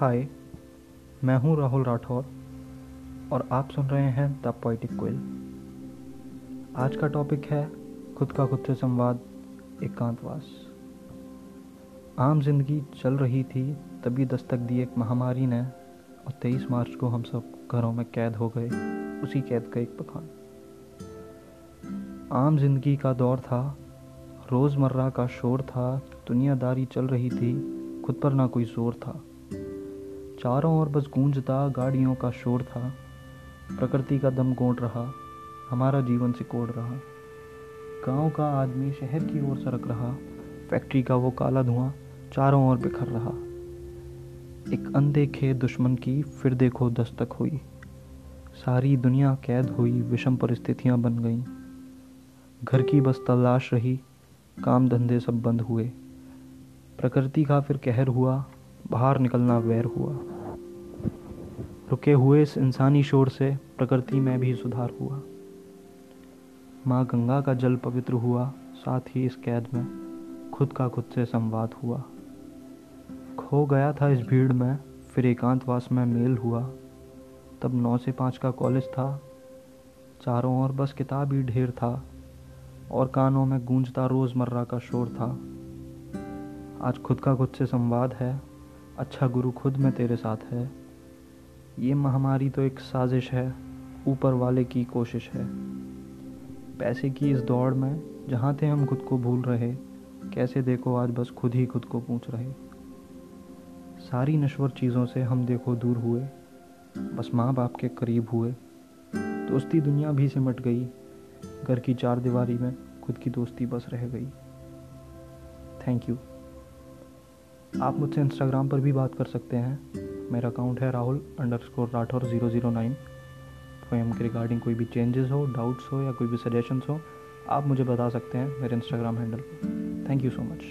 हाय, मैं हूँ राहुल राठौर और आप सुन रहे हैं द पोइटिक क्विल। आज का टॉपिक है खुद का खुद से संवाद, एकांतवास। आम ज़िंदगी चल रही थी, तभी दस्तक दी एक महामारी ने और 23 मार्च को हम सब घरों में कैद हो गए, उसी कैद का एक बखान आम ज़िंदगी का दौर था, रोज़मर्रा का शोर था, दुनियादारी चल रही थी, खुद पर ना कोई ज़ोर था। चारों ओर बस गूंजता, गाड़ियों का शोर था। प्रकृति का दम गोंट रहा, हमारा जीवन से कोड़ रहा। गाँव का आदमी शहर की ओर सरक रहा, फैक्ट्री का वो काला धुआँ चारों ओर बिखर रहा। एक अनदेखे दुश्मन की फिर देखो दस्तक हुई। सारी दुनिया कैद हुई, विषम परिस्थितियाँ बन गईं। घर की बस तलाश रही, काम धंधे सब बंद हुए। प्रकृति का फिर कहर हुआ बाहर निकलना वैर हुआ। रुके हुए इस इंसानी शोर से प्रकृति में भी सुधार हुआ। माँ गंगा का जल पवित्र हुआ, साथ ही इस कैद में खुद का खुद से संवाद हुआ। खो गया था इस भीड़ में, फिर एकांतवास में मेल हुआ। तब नौ से पाँच का कॉलेज था। चारों ओर बस किताब ही ढेर था, और कानों में गूंजता रोज़मर्रा का शोर था। आज खुद का खुद से संवाद है अच्छा गुरु खुद में तेरे साथ है। ये महामारी तो एक साजिश है, ऊपर वाले की कोशिश है। पैसे की इस दौड़ में, जहाँ थे हम खुद को भूल रहे, कैसे देखो आज बस खुद ही खुद को पूछ रहे। सारी नश्वर चीज़ों से हम देखो दूर हुए, बस माँ बाप के करीब हुए। दोस्ती दुनिया भी सिमट गई, घर की चार दीवारी में खुद की दोस्ती बस रह गई। थैंक यू आप मुझसे इंस्टाग्राम पर भी बात कर सकते हैं। मेरा अकाउंट है Rahul under score Rathore zero zero nine poem के रिगार्डिंग कोई भी चेंजेस हो डाउट्स हो या कोई भी सजेशंस हो, आप मुझे बता सकते हैं मेरे इंस्टाग्राम हैंडल पर थैंक यू सो मच